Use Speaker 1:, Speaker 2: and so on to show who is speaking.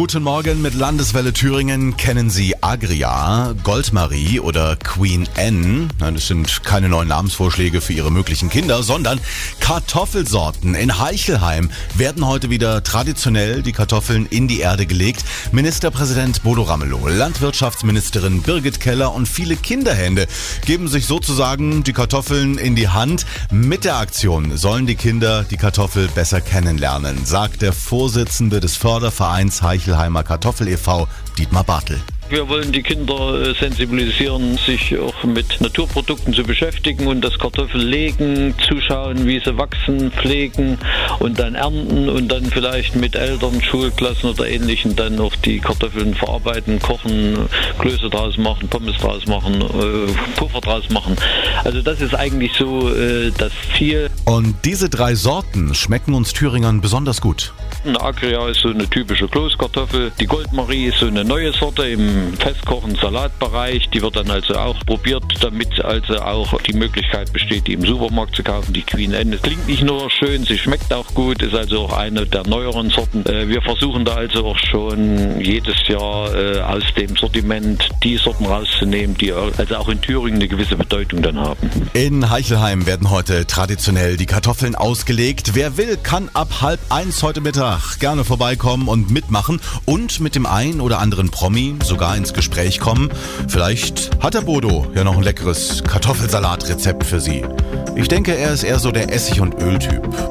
Speaker 1: Guten Morgen mit Landeswelle Thüringen. Kennen Sie Agria, Goldmarie oder Queen Anne? Nein, das sind keine neuen Namensvorschläge für Ihre möglichen Kinder, sondern Kartoffelsorten. In Heichelheim werden heute wieder traditionell die Kartoffeln in die Erde gelegt. Ministerpräsident Bodo Ramelow, Landwirtschaftsministerin Birgit Keller und viele Kinderhände geben sich sozusagen die Kartoffeln in die Hand. Mit der Aktion sollen die Kinder die Kartoffel besser kennenlernen, sagt der Vorsitzende des Fördervereins Heichelheimer Kartoffel e.V., Dietmar Bartel.
Speaker 2: Wir wollen die Kinder äh, sensibilisieren, sich auch mit Naturprodukten zu beschäftigen und das Kartoffellegen, zuschauen, wie sie wachsen, pflegen und dann ernten und dann vielleicht mit Eltern, Schulklassen oder ähnlichen dann auch die Kartoffeln verarbeiten, kochen, Klöße draus machen, Pommes draus machen, äh, Puffer draus machen. Also das ist eigentlich so äh, das Ziel.
Speaker 1: Und diese drei Sorten schmecken uns Thüringern besonders gut.
Speaker 2: Eine Agria ist so eine typische Kloßkartoffel. Die Goldmarie ist so eine neue Sorte im Festkochen Salatbereich. Die wird dann also auch probiert, damit also auch die Möglichkeit besteht, die im Supermarkt zu kaufen. Die Queen Anne klingt nicht nur schön, sie schmeckt auch gut, ist also auch eine der neueren Sorten. Äh, wir versuchen da also auch schon jedes Jahr äh, aus dem Sortiment die Sorten rauszunehmen, die also auch in Thüringen eine gewisse Bedeutung dann haben.
Speaker 1: In Heichelheim werden heute traditionell die Kartoffeln ausgelegt. Wer will, kann ab halb eins heute Mittag Donnerstag gerne vorbeikommen und mitmachen und mit dem einen oder anderen Promi sogar ins Gespräch kommen. Vielleicht hat der Bodo ja noch ein leckeres Kartoffelsalatrezept für Sie. Ich denke, er ist eher so der Essig- und Öltyp.